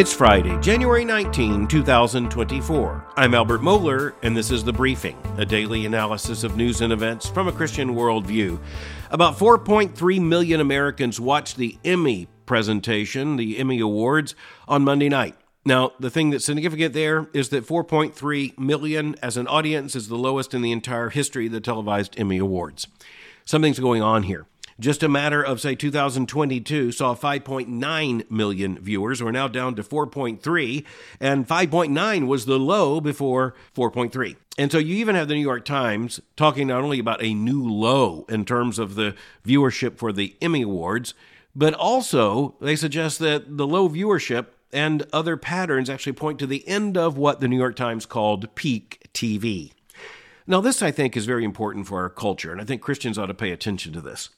It's Friday, January 19, 2024. I'm Albert Mohler, and this is The Briefing, a daily analysis of news and events from a Christian worldview. About 4.3 million Americans watched the Emmy presentation, the Emmy Awards, on Monday night. Now, the thing that's significant there is that 4.3 million as an audience is the lowest in the entire history of the televised Emmy Awards. Something's going on here. Just a matter of, say, 2022 saw 5.9 million viewers. We're now down to 4.3, and 5.9 was the low before 4.3. And so you even have the New York Times talking not only about a new low in terms of the viewership for the Emmy Awards, but also they suggest that the low viewership and other patterns actually point to the end of what the New York Times called peak TV. Now, this I think is very important for our culture, and I think Christians ought to pay attention to this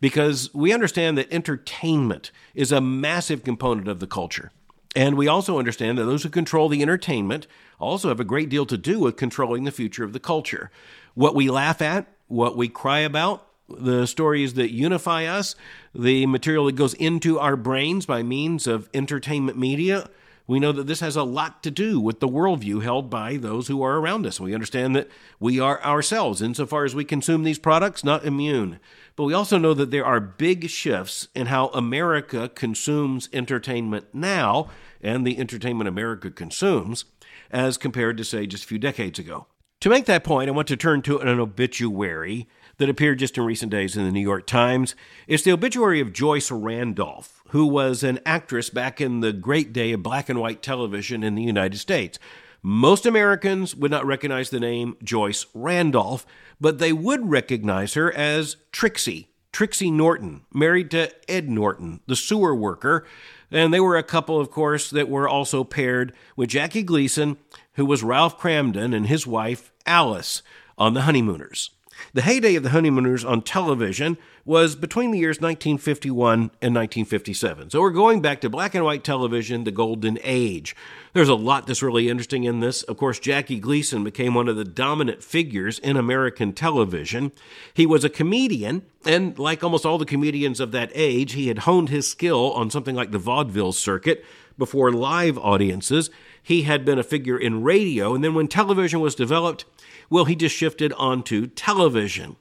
because we understand that entertainment is a massive component of the culture. And we also understand that those who control the entertainment also have a great deal to do with controlling the future of the culture. What we laugh at, what we cry about, the stories that unify us, the material that goes into our brains by means of entertainment media, we know that this has a lot to do with the worldview held by those who are around us. We understand that we are ourselves, insofar as we consume these products, not immune. But we also know that there are big shifts in how America consumes entertainment now and the entertainment America consumes as compared to, say, just a few decades ago. To make that point, I want to turn to an obituary that appeared just in recent days in the New York Times. It's the obituary of Joyce Randolph, who was an actress back in the great day of black and white television in the United States. Most Americans would not recognize the name Joyce Randolph, but they would recognize her as Trixie, Trixie Norton, married to Ed Norton, the sewer worker. And they were a couple, of course, that were also paired with Jackie Gleason, who was Ralph Kramden, and his wife, Alice, on The Honeymooners. The heyday of the honeymooners on television was between the years 1951 and 1957. So we're going back to black and white television, the golden age. There's a lot that's really interesting in this. Of course, Jackie Gleason became one of the dominant figures in American television. He was a comedian, and like almost all the comedians of that age, he had honed his skill on something like the vaudeville circuit before live audiences. He had been a figure in radio, and then when television was developed, well, he just shifted onto television.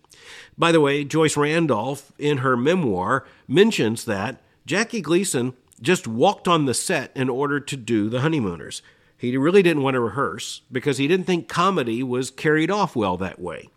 By the way, Joyce Randolph, in her memoir, mentions that Jackie Gleason just walked on the set in order to do The Honeymooners. He really didn't want to rehearse because he didn't think comedy was carried off well that way.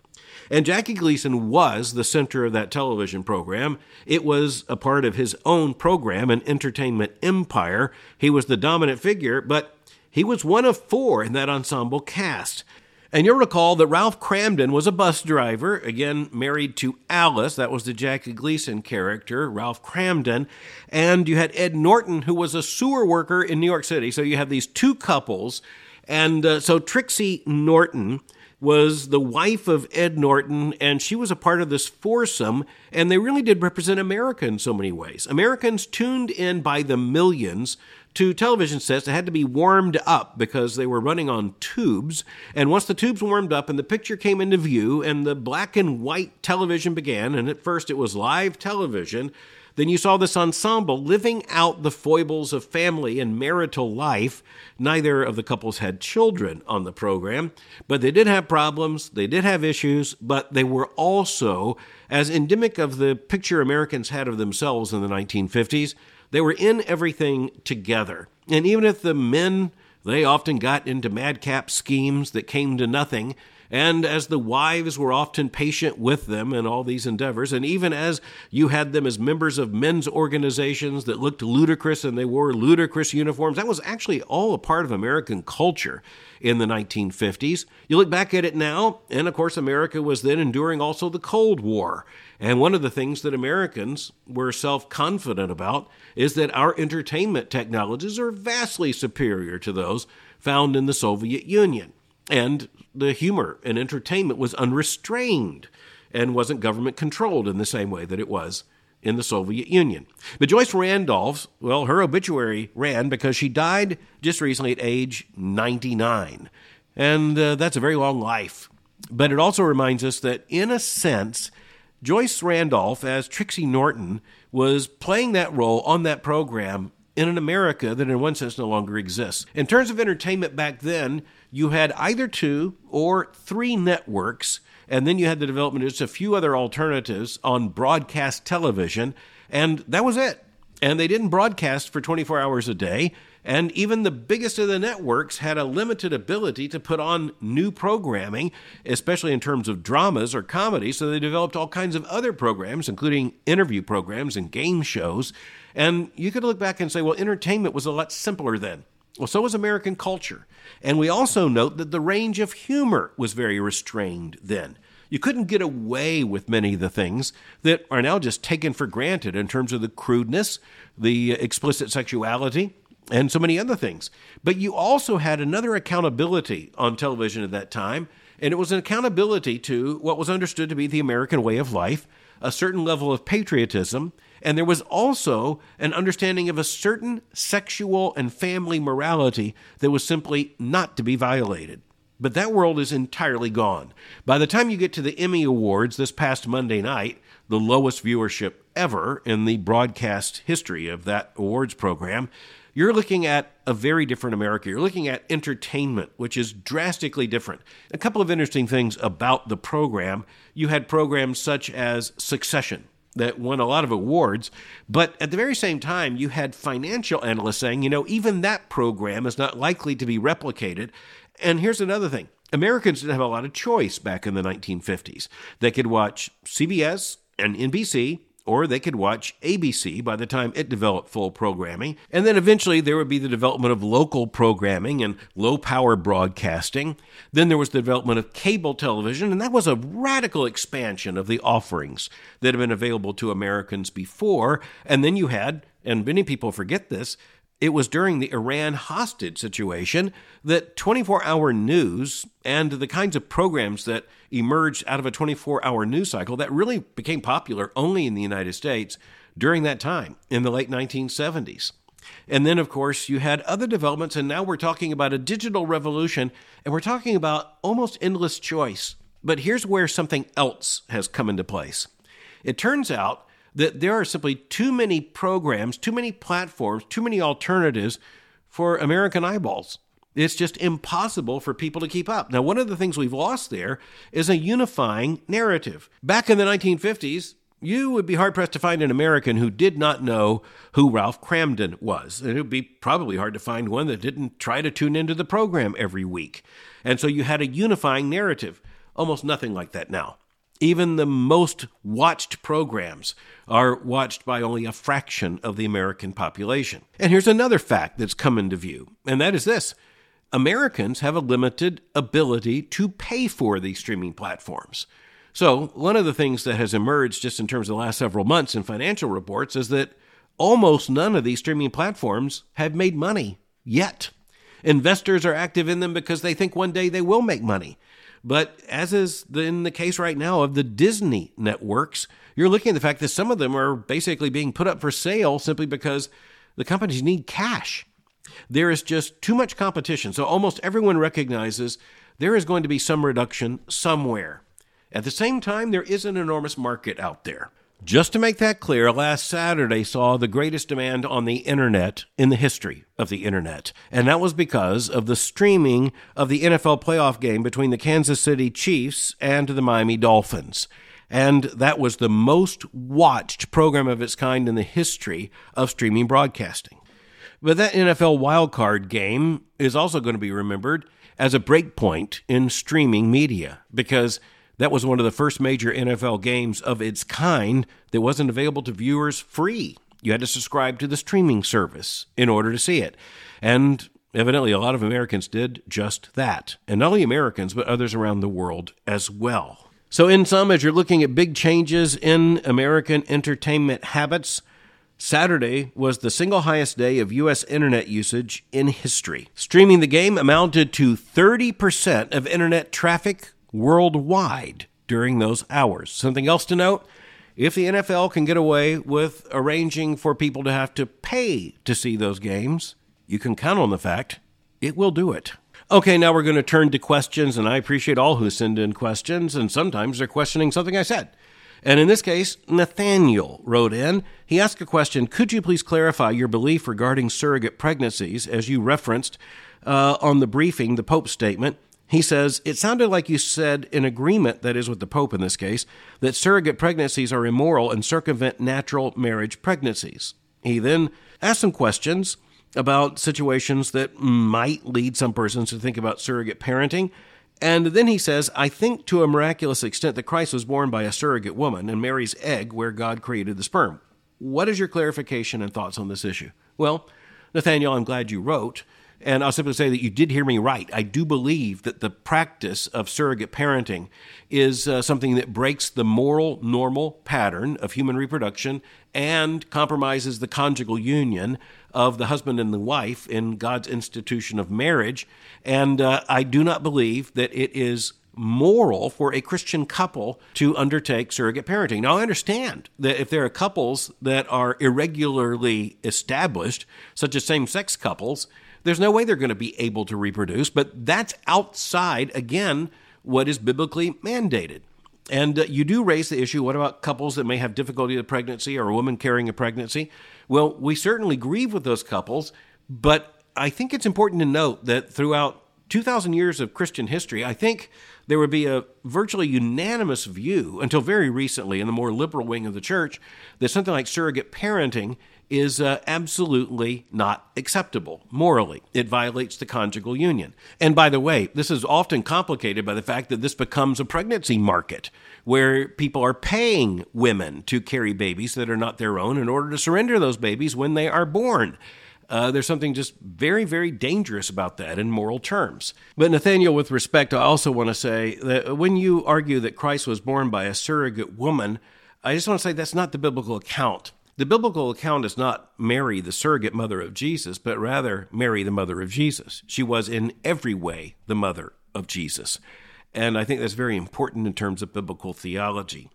And Jackie Gleason was the center of that television program. It was a part of his own program, an entertainment empire. He was the dominant figure, but he was one of four in that ensemble cast. And you'll recall that Ralph Kramden was a bus driver, again married to Alice, that was the Jackie Gleason character, Ralph Kramden. And you had Ed Norton, who was a sewer worker in New York City. So you have these two couples. And uh, so Trixie Norton was the wife of Ed Norton, and she was a part of this foursome, and they really did represent America in so many ways. Americans tuned in by the millions to television sets that had to be warmed up because they were running on tubes. And once the tubes warmed up and the picture came into view and the black and white television began, and at first it was live television, then you saw this ensemble living out the foibles of family and marital life. Neither of the couples had children on the program, but they did have problems, they did have issues, but they were also, as endemic of the picture Americans had of themselves in the 1950s, they were in everything together. And even if the men, they often got into madcap schemes that came to nothing, and as the wives were often patient with them in all these endeavors, and even as you had them as members of men's organizations that looked ludicrous and they wore ludicrous uniforms, that was actually all a part of American culture in the 1950s. You look back at it now, and of course, America was then enduring also the Cold War. And one of the things that Americans were self confident about is that our entertainment technologies are vastly superior to those found in the Soviet Union. And the humor and entertainment was unrestrained and wasn't government controlled in the same way that it was in the Soviet Union. But Joyce Randolph's, well, her obituary ran because she died just recently at age 99. And uh, that's a very long life. But it also reminds us that, in a sense, Joyce Randolph, as Trixie Norton, was playing that role on that program in an America that, in one sense, no longer exists. In terms of entertainment back then, you had either two or three networks, and then you had the development of just a few other alternatives on broadcast television, and that was it. And they didn't broadcast for 24 hours a day. And even the biggest of the networks had a limited ability to put on new programming, especially in terms of dramas or comedy. So they developed all kinds of other programs, including interview programs and game shows. And you could look back and say, well, entertainment was a lot simpler then. Well, so was American culture. And we also note that the range of humor was very restrained then. You couldn't get away with many of the things that are now just taken for granted in terms of the crudeness, the explicit sexuality, and so many other things. But you also had another accountability on television at that time, and it was an accountability to what was understood to be the American way of life, a certain level of patriotism, and there was also an understanding of a certain sexual and family morality that was simply not to be violated. But that world is entirely gone. By the time you get to the Emmy Awards this past Monday night, the lowest viewership ever in the broadcast history of that awards program, you're looking at a very different America. You're looking at entertainment, which is drastically different. A couple of interesting things about the program. You had programs such as Succession that won a lot of awards, but at the very same time, you had financial analysts saying, you know, even that program is not likely to be replicated. And here's another thing Americans didn't have a lot of choice back in the 1950s. They could watch CBS and NBC or they could watch ABC by the time it developed full programming. And then eventually there would be the development of local programming and low power broadcasting. Then there was the development of cable television, and that was a radical expansion of the offerings that had been available to Americans before. And then you had, and many people forget this, it was during the Iran hostage situation that 24 hour news and the kinds of programs that emerged out of a 24 hour news cycle that really became popular only in the United States during that time in the late 1970s. And then, of course, you had other developments, and now we're talking about a digital revolution, and we're talking about almost endless choice. But here's where something else has come into place. It turns out that there are simply too many programs, too many platforms, too many alternatives for American eyeballs. It's just impossible for people to keep up. Now, one of the things we've lost there is a unifying narrative. Back in the 1950s, you would be hard pressed to find an American who did not know who Ralph Kramden was. It would be probably hard to find one that didn't try to tune into the program every week. And so you had a unifying narrative. Almost nothing like that now. Even the most watched programs are watched by only a fraction of the American population. And here's another fact that's come into view, and that is this Americans have a limited ability to pay for these streaming platforms. So, one of the things that has emerged just in terms of the last several months in financial reports is that almost none of these streaming platforms have made money yet. Investors are active in them because they think one day they will make money. But as is in the case right now of the Disney networks, you're looking at the fact that some of them are basically being put up for sale simply because the companies need cash. There is just too much competition. So almost everyone recognizes there is going to be some reduction somewhere. At the same time, there is an enormous market out there. Just to make that clear, last Saturday saw the greatest demand on the internet in the history of the internet. And that was because of the streaming of the NFL playoff game between the Kansas City Chiefs and the Miami Dolphins. And that was the most watched program of its kind in the history of streaming broadcasting. But that NFL wildcard game is also going to be remembered as a breakpoint in streaming media because that was one of the first major NFL games of its kind that wasn't available to viewers free. You had to subscribe to the streaming service in order to see it. And evidently, a lot of Americans did just that. And not only Americans, but others around the world as well. So, in sum, as you're looking at big changes in American entertainment habits, Saturday was the single highest day of U.S. internet usage in history. Streaming the game amounted to 30% of internet traffic worldwide during those hours. Something else to note if the NFL can get away with arranging for people to have to pay to see those games, you can count on the fact it will do it. Okay, now we're going to turn to questions, and I appreciate all who send in questions, and sometimes they're questioning something I said. And in this case, Nathaniel wrote in. He asked a question Could you please clarify your belief regarding surrogate pregnancies, as you referenced uh, on the briefing, the Pope's statement? He says, It sounded like you said in agreement, that is with the Pope in this case, that surrogate pregnancies are immoral and circumvent natural marriage pregnancies. He then asked some questions about situations that might lead some persons to think about surrogate parenting. And then he says, I think to a miraculous extent that Christ was born by a surrogate woman and Mary's egg where God created the sperm. What is your clarification and thoughts on this issue? Well, Nathaniel, I'm glad you wrote. And I'll simply say that you did hear me right. I do believe that the practice of surrogate parenting is uh, something that breaks the moral, normal pattern of human reproduction and compromises the conjugal union of the husband and the wife in God's institution of marriage. And uh, I do not believe that it is moral for a Christian couple to undertake surrogate parenting. Now, I understand that if there are couples that are irregularly established, such as same sex couples, there's no way they're going to be able to reproduce, but that's outside, again, what is biblically mandated. And uh, you do raise the issue what about couples that may have difficulty with pregnancy or a woman carrying a pregnancy? Well, we certainly grieve with those couples, but I think it's important to note that throughout 2,000 years of Christian history, I think there would be a virtually unanimous view until very recently in the more liberal wing of the church that something like surrogate parenting is uh, absolutely not acceptable morally. It violates the conjugal union. And by the way, this is often complicated by the fact that this becomes a pregnancy market where people are paying women to carry babies that are not their own in order to surrender those babies when they are born. Uh, there's something just very, very dangerous about that in moral terms. But, Nathaniel, with respect, I also want to say that when you argue that Christ was born by a surrogate woman, I just want to say that's not the biblical account. The biblical account is not Mary, the surrogate mother of Jesus, but rather Mary, the mother of Jesus. She was in every way the mother of Jesus. And I think that's very important in terms of biblical theology.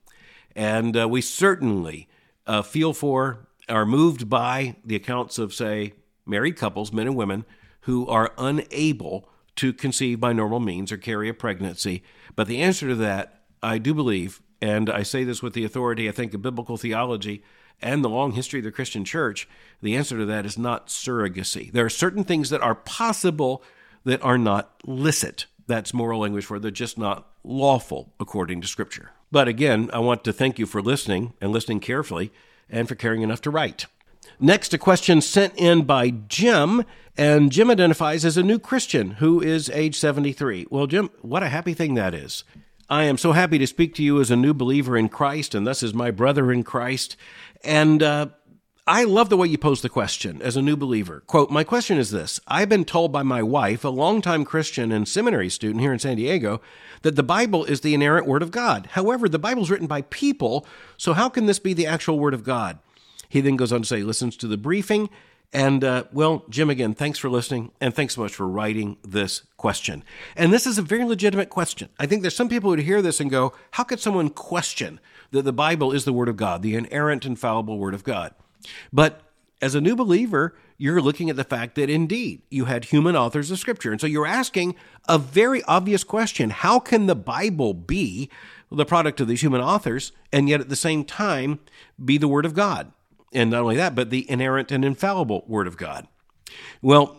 And uh, we certainly uh, feel for, are moved by the accounts of, say, married couples, men and women, who are unable to conceive by normal means or carry a pregnancy. But the answer to that, I do believe, and I say this with the authority, I think, of biblical theology, and the long history of the Christian church, the answer to that is not surrogacy. There are certain things that are possible that are not licit. That's moral language for they're just not lawful according to Scripture. But again, I want to thank you for listening and listening carefully and for caring enough to write. Next, a question sent in by Jim, and Jim identifies as a new Christian who is age 73. Well, Jim, what a happy thing that is. I am so happy to speak to you as a new believer in Christ, and thus as my brother in Christ. And uh, I love the way you pose the question as a new believer. Quote, My question is this I've been told by my wife, a longtime Christian and seminary student here in San Diego, that the Bible is the inerrant Word of God. However, the Bible is written by people, so how can this be the actual Word of God? He then goes on to say, listens to the briefing. And, uh, well, Jim, again, thanks for listening and thanks so much for writing this question. And this is a very legitimate question. I think there's some people who would hear this and go, how could someone question that the Bible is the Word of God, the inerrant, infallible Word of God. But as a new believer, you're looking at the fact that indeed you had human authors of Scripture. And so you're asking a very obvious question How can the Bible be the product of these human authors and yet at the same time be the Word of God? And not only that, but the inerrant and infallible Word of God. Well,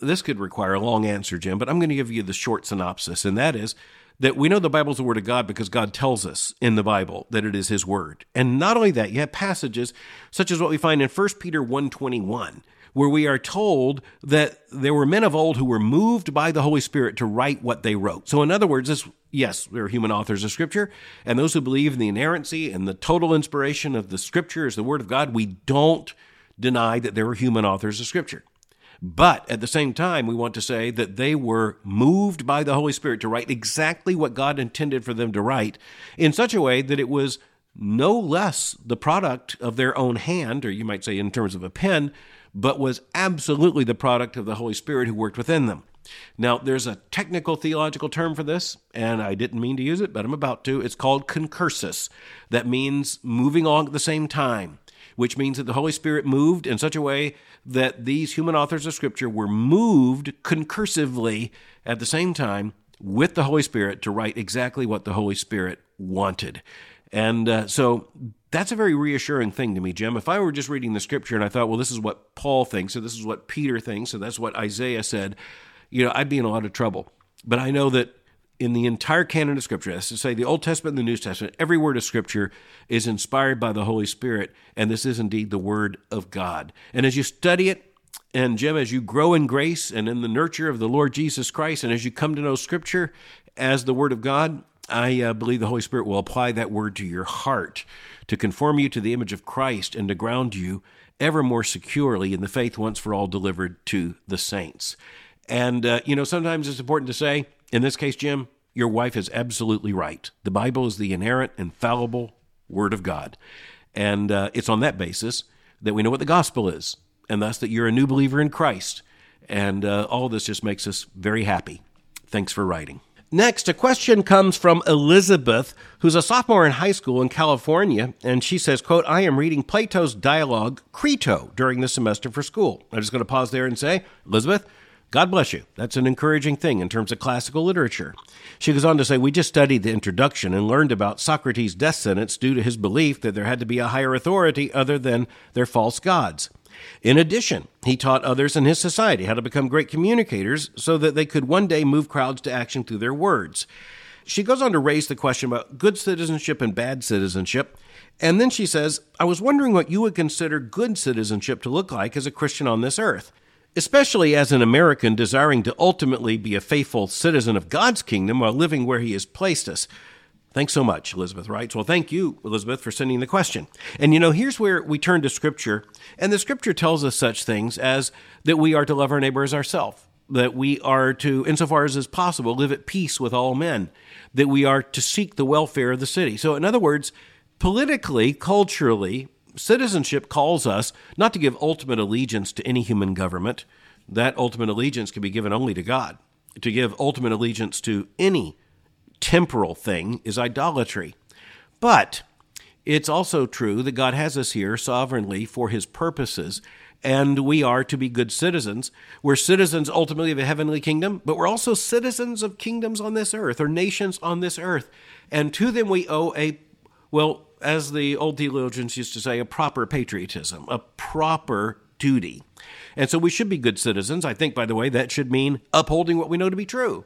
this could require a long answer, Jim, but I'm going to give you the short synopsis, and that is that we know the Bible is the Word of God because God tells us in the Bible that it is His Word. And not only that, you have passages such as what we find in 1 Peter 1.21, where we are told that there were men of old who were moved by the Holy Spirit to write what they wrote. So in other words, this, yes, there are human authors of Scripture, and those who believe in the inerrancy and the total inspiration of the Scripture as the Word of God, we don't deny that there were human authors of Scripture. But at the same time, we want to say that they were moved by the Holy Spirit to write exactly what God intended for them to write in such a way that it was no less the product of their own hand, or you might say in terms of a pen, but was absolutely the product of the Holy Spirit who worked within them. Now, there's a technical theological term for this, and I didn't mean to use it, but I'm about to. It's called concursus. That means moving along at the same time which means that the Holy Spirit moved in such a way that these human authors of Scripture were moved concursively at the same time with the Holy Spirit to write exactly what the Holy Spirit wanted. And uh, so that's a very reassuring thing to me, Jim. If I were just reading the scripture and I thought, well, this is what Paul thinks, or this is what Peter thinks, or that's what Isaiah said, you know, I'd be in a lot of trouble. But I know that in the entire canon of Scripture, that's to say the Old Testament and the New Testament, every word of Scripture is inspired by the Holy Spirit, and this is indeed the Word of God. And as you study it, and Jim, as you grow in grace and in the nurture of the Lord Jesus Christ, and as you come to know Scripture as the Word of God, I uh, believe the Holy Spirit will apply that word to your heart to conform you to the image of Christ and to ground you ever more securely in the faith once for all delivered to the saints. And, uh, you know, sometimes it's important to say, in this case, Jim, your wife is absolutely right. The Bible is the inerrant, infallible Word of God. And uh, it's on that basis that we know what the gospel is, and thus that you're a new believer in Christ. And uh, all this just makes us very happy. Thanks for writing. Next, a question comes from Elizabeth, who's a sophomore in high school in California, and she says, quote, I am reading Plato's dialogue Crito during the semester for school. I'm just going to pause there and say, Elizabeth, God bless you. That's an encouraging thing in terms of classical literature. She goes on to say, We just studied the introduction and learned about Socrates' death sentence due to his belief that there had to be a higher authority other than their false gods. In addition, he taught others in his society how to become great communicators so that they could one day move crowds to action through their words. She goes on to raise the question about good citizenship and bad citizenship. And then she says, I was wondering what you would consider good citizenship to look like as a Christian on this earth, especially as an American desiring to ultimately be a faithful citizen of God's kingdom while living where He has placed us. Thanks so much, Elizabeth writes. Well, thank you, Elizabeth, for sending the question. And you know, here's where we turn to Scripture, and the Scripture tells us such things as that we are to love our neighbor as ourselves, that we are to, insofar as is possible, live at peace with all men, that we are to seek the welfare of the city. So, in other words, politically, culturally, citizenship calls us not to give ultimate allegiance to any human government. That ultimate allegiance can be given only to God. To give ultimate allegiance to any temporal thing is idolatry. But it's also true that God has us here sovereignly for his purposes, and we are to be good citizens. We're citizens ultimately of a heavenly kingdom, but we're also citizens of kingdoms on this earth or nations on this earth. And to them we owe a, well, as the old theologians used to say, a proper patriotism, a proper duty. And so we should be good citizens. I think, by the way, that should mean upholding what we know to be true.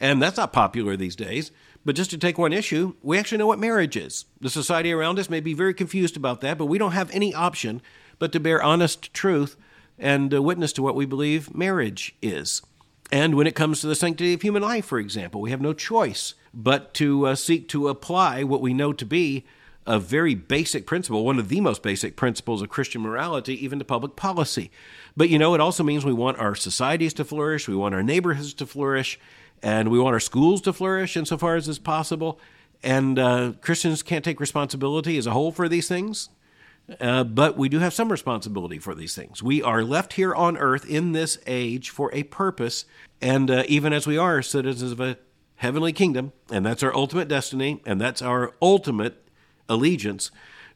And that's not popular these days. But just to take one issue, we actually know what marriage is. The society around us may be very confused about that, but we don't have any option but to bear honest truth and uh, witness to what we believe marriage is. And when it comes to the sanctity of human life, for example, we have no choice but to uh, seek to apply what we know to be a very basic principle, one of the most basic principles of Christian morality, even to public policy. But you know, it also means we want our societies to flourish, we want our neighborhoods to flourish, and we want our schools to flourish insofar as is possible. And uh, Christians can't take responsibility as a whole for these things, uh, but we do have some responsibility for these things. We are left here on earth in this age for a purpose, and uh, even as we are citizens of a heavenly kingdom, and that's our ultimate destiny, and that's our ultimate allegiance,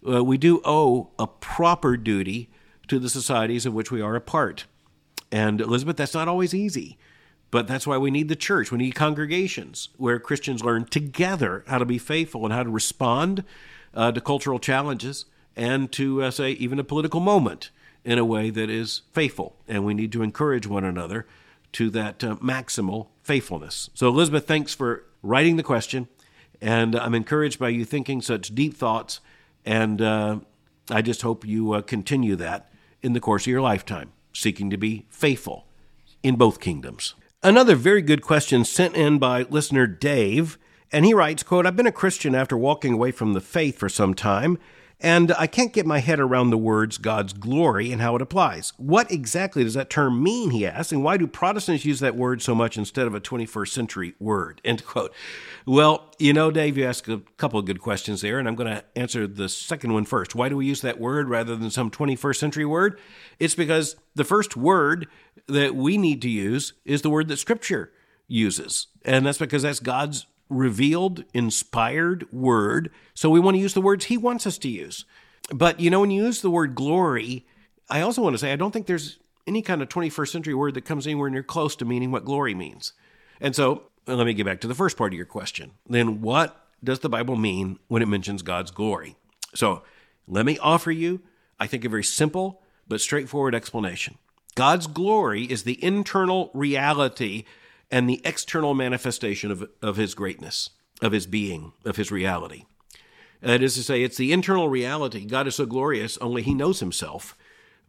uh, we do owe a proper duty to the societies of which we are a part. And Elizabeth, that's not always easy. But that's why we need the church. We need congregations where Christians learn together how to be faithful and how to respond uh, to cultural challenges and to, uh, say, even a political moment in a way that is faithful. And we need to encourage one another to that uh, maximal faithfulness. So, Elizabeth, thanks for writing the question. And I'm encouraged by you thinking such deep thoughts. And uh, I just hope you uh, continue that in the course of your lifetime, seeking to be faithful in both kingdoms. Another very good question sent in by listener Dave, and he writes, quote, I've been a Christian after walking away from the faith for some time, and I can't get my head around the words God's glory and how it applies. What exactly does that term mean, he asks, and why do Protestants use that word so much instead of a 21st century word? End quote. Well, you know, Dave, you asked a couple of good questions there, and I'm going to answer the second one first. Why do we use that word rather than some 21st century word? It's because the first word that we need to use is the word that Scripture uses. And that's because that's God's revealed, inspired word. So we want to use the words He wants us to use. But, you know, when you use the word glory, I also want to say I don't think there's any kind of 21st century word that comes anywhere near close to meaning what glory means. And so let me get back to the first part of your question. Then what does the Bible mean when it mentions God's glory? So let me offer you, I think, a very simple but straightforward explanation. God's glory is the internal reality and the external manifestation of, of his greatness, of his being, of his reality. That is to say, it's the internal reality. God is so glorious, only he knows himself,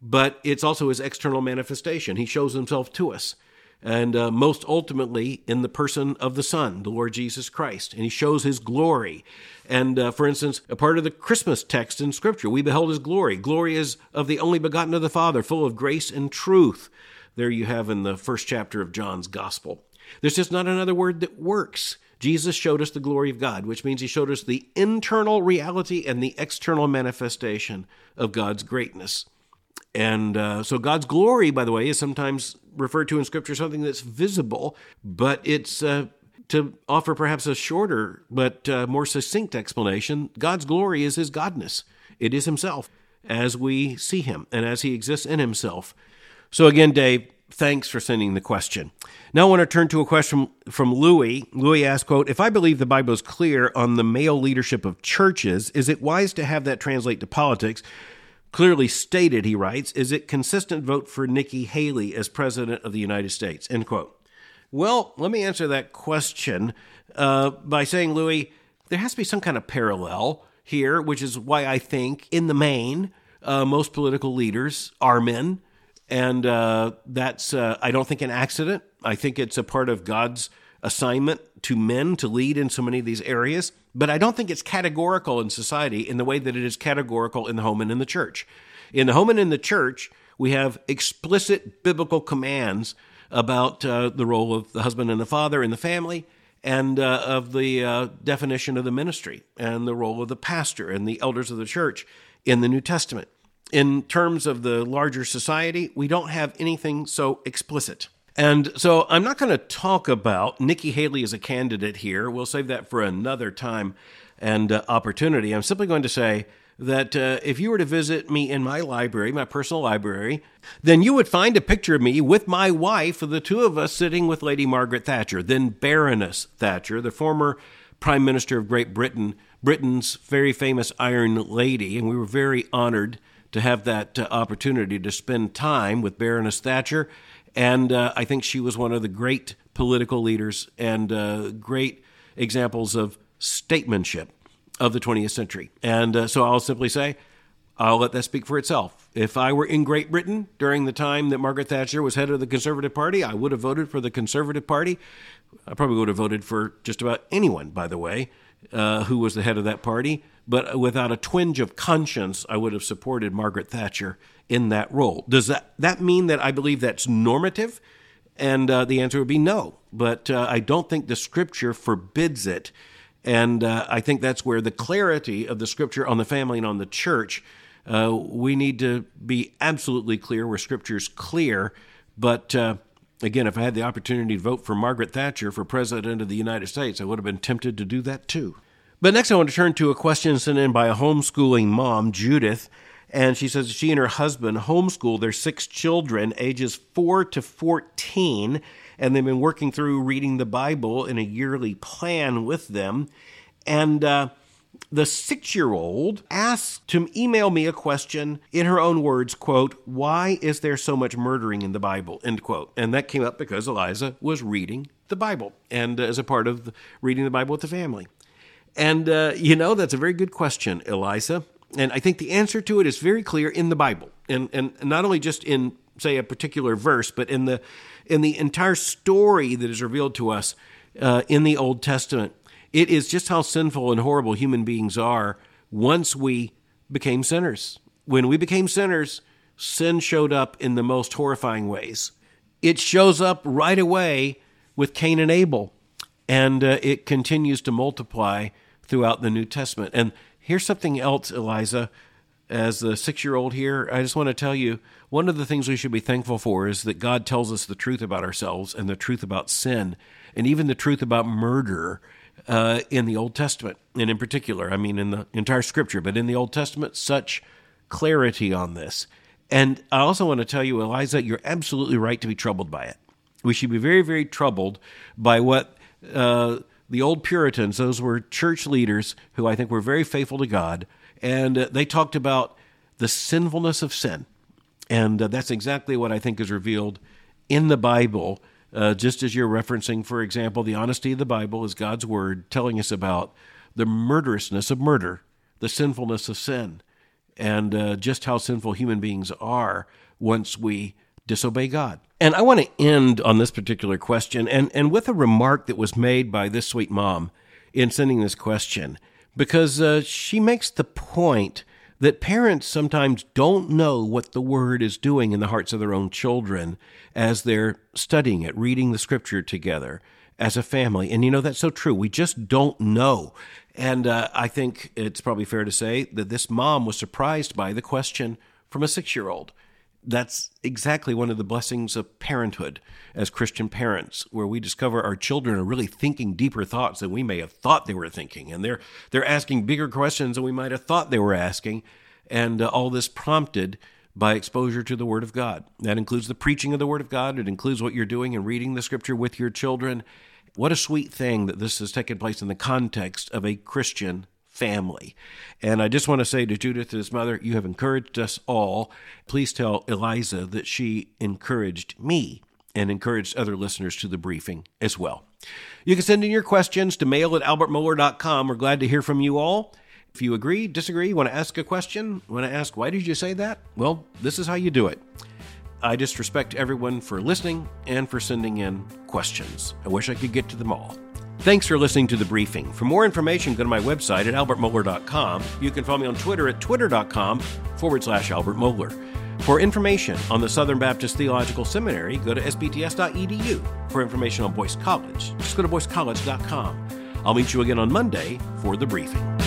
but it's also his external manifestation. He shows himself to us and uh, most ultimately in the person of the Son, the Lord Jesus Christ. And he shows his glory. And uh, for instance, a part of the Christmas text in Scripture, we beheld his glory. Glory is of the only begotten of the Father, full of grace and truth. There you have in the first chapter of John's Gospel. There's just not another word that works. Jesus showed us the glory of God, which means he showed us the internal reality and the external manifestation of God's greatness. And uh, so God's glory, by the way, is sometimes referred to in Scripture something that's visible, but it's uh, to offer perhaps a shorter but uh, more succinct explanation. God's glory is His godness. It is Himself as we see Him and as He exists in Himself. So again, Dave, thanks for sending the question. Now I want to turn to a question from Louis. Louis asked, quote, If I believe the Bible is clear on the male leadership of churches, is it wise to have that translate to politics? clearly stated, he writes, is it consistent vote for Nikki Haley as president of the United States? End quote. Well, let me answer that question uh, by saying, Louis, there has to be some kind of parallel here, which is why I think, in the main, uh, most political leaders are men. And uh, that's, uh, I don't think, an accident. I think it's a part of God's assignment to men to lead in so many of these areas. But I don't think it's categorical in society in the way that it is categorical in the home and in the church. In the home and in the church, we have explicit biblical commands about uh, the role of the husband and the father in the family and uh, of the uh, definition of the ministry and the role of the pastor and the elders of the church in the New Testament. In terms of the larger society, we don't have anything so explicit. And so I'm not going to talk about Nikki Haley as a candidate here. We'll save that for another time and uh, opportunity. I'm simply going to say that uh, if you were to visit me in my library, my personal library, then you would find a picture of me with my wife, the two of us sitting with Lady Margaret Thatcher, then Baroness Thatcher, the former Prime Minister of Great Britain, Britain's very famous Iron Lady. And we were very honored to have that uh, opportunity to spend time with Baroness Thatcher and uh, I think she was one of the great political leaders and uh, great examples of statesmanship of the 20th century. And uh, so I'll simply say, I'll let that speak for itself. If I were in Great Britain during the time that Margaret Thatcher was head of the Conservative Party, I would have voted for the Conservative Party. I probably would have voted for just about anyone, by the way, uh, who was the head of that party. But without a twinge of conscience, I would have supported Margaret Thatcher in that role. Does that, that mean that I believe that's normative? And uh, the answer would be no. But uh, I don't think the scripture forbids it. And uh, I think that's where the clarity of the scripture on the family and on the church, uh, we need to be absolutely clear where scripture's clear. But uh, again, if I had the opportunity to vote for Margaret Thatcher for President of the United States, I would have been tempted to do that too. But next, I want to turn to a question sent in by a homeschooling mom, Judith. And she says she and her husband homeschool their six children, ages 4 to 14, and they've been working through reading the Bible in a yearly plan with them. And uh, the six year old asked to email me a question in her own words, quote, Why is there so much murdering in the Bible? End quote. And that came up because Eliza was reading the Bible and uh, as a part of reading the Bible with the family. And, uh, you know, that's a very good question, Eliza. And I think the answer to it is very clear in the Bible, and and not only just in say a particular verse, but in the in the entire story that is revealed to us uh, in the Old Testament. It is just how sinful and horrible human beings are once we became sinners. When we became sinners, sin showed up in the most horrifying ways. It shows up right away with Cain and Abel, and uh, it continues to multiply throughout the New Testament. And Here's something else, Eliza. As the six year old here, I just want to tell you one of the things we should be thankful for is that God tells us the truth about ourselves and the truth about sin and even the truth about murder uh, in the Old Testament. And in particular, I mean, in the entire scripture, but in the Old Testament, such clarity on this. And I also want to tell you, Eliza, you're absolutely right to be troubled by it. We should be very, very troubled by what uh, the old Puritans, those were church leaders who I think were very faithful to God, and uh, they talked about the sinfulness of sin. And uh, that's exactly what I think is revealed in the Bible. Uh, just as you're referencing, for example, the honesty of the Bible is God's word telling us about the murderousness of murder, the sinfulness of sin, and uh, just how sinful human beings are once we disobey God. And I want to end on this particular question and, and with a remark that was made by this sweet mom in sending this question, because uh, she makes the point that parents sometimes don't know what the word is doing in the hearts of their own children as they're studying it, reading the scripture together as a family. And you know, that's so true. We just don't know. And uh, I think it's probably fair to say that this mom was surprised by the question from a six year old. That's exactly one of the blessings of parenthood as Christian parents, where we discover our children are really thinking deeper thoughts than we may have thought they were thinking, and they're they're asking bigger questions than we might have thought they were asking, and uh, all this prompted by exposure to the Word of God. That includes the preaching of the Word of God. It includes what you're doing and reading the Scripture with your children. What a sweet thing that this has taken place in the context of a Christian family. And I just want to say to Judith, his mother, you have encouraged us all. Please tell Eliza that she encouraged me and encouraged other listeners to the briefing as well. You can send in your questions to mail at albertmohler.com. We're glad to hear from you all. If you agree, disagree, want to ask a question, want to ask, why did you say that? Well, this is how you do it. I just respect everyone for listening and for sending in questions. I wish I could get to them all. Thanks for listening to the briefing. For more information, go to my website at albertmohler.com. You can follow me on Twitter at twitter.com forward slash Albert Mohler. For information on the Southern Baptist Theological Seminary, go to sbts.edu. For information on Boyce College, just go to boycecollege.com. I'll meet you again on Monday for the briefing.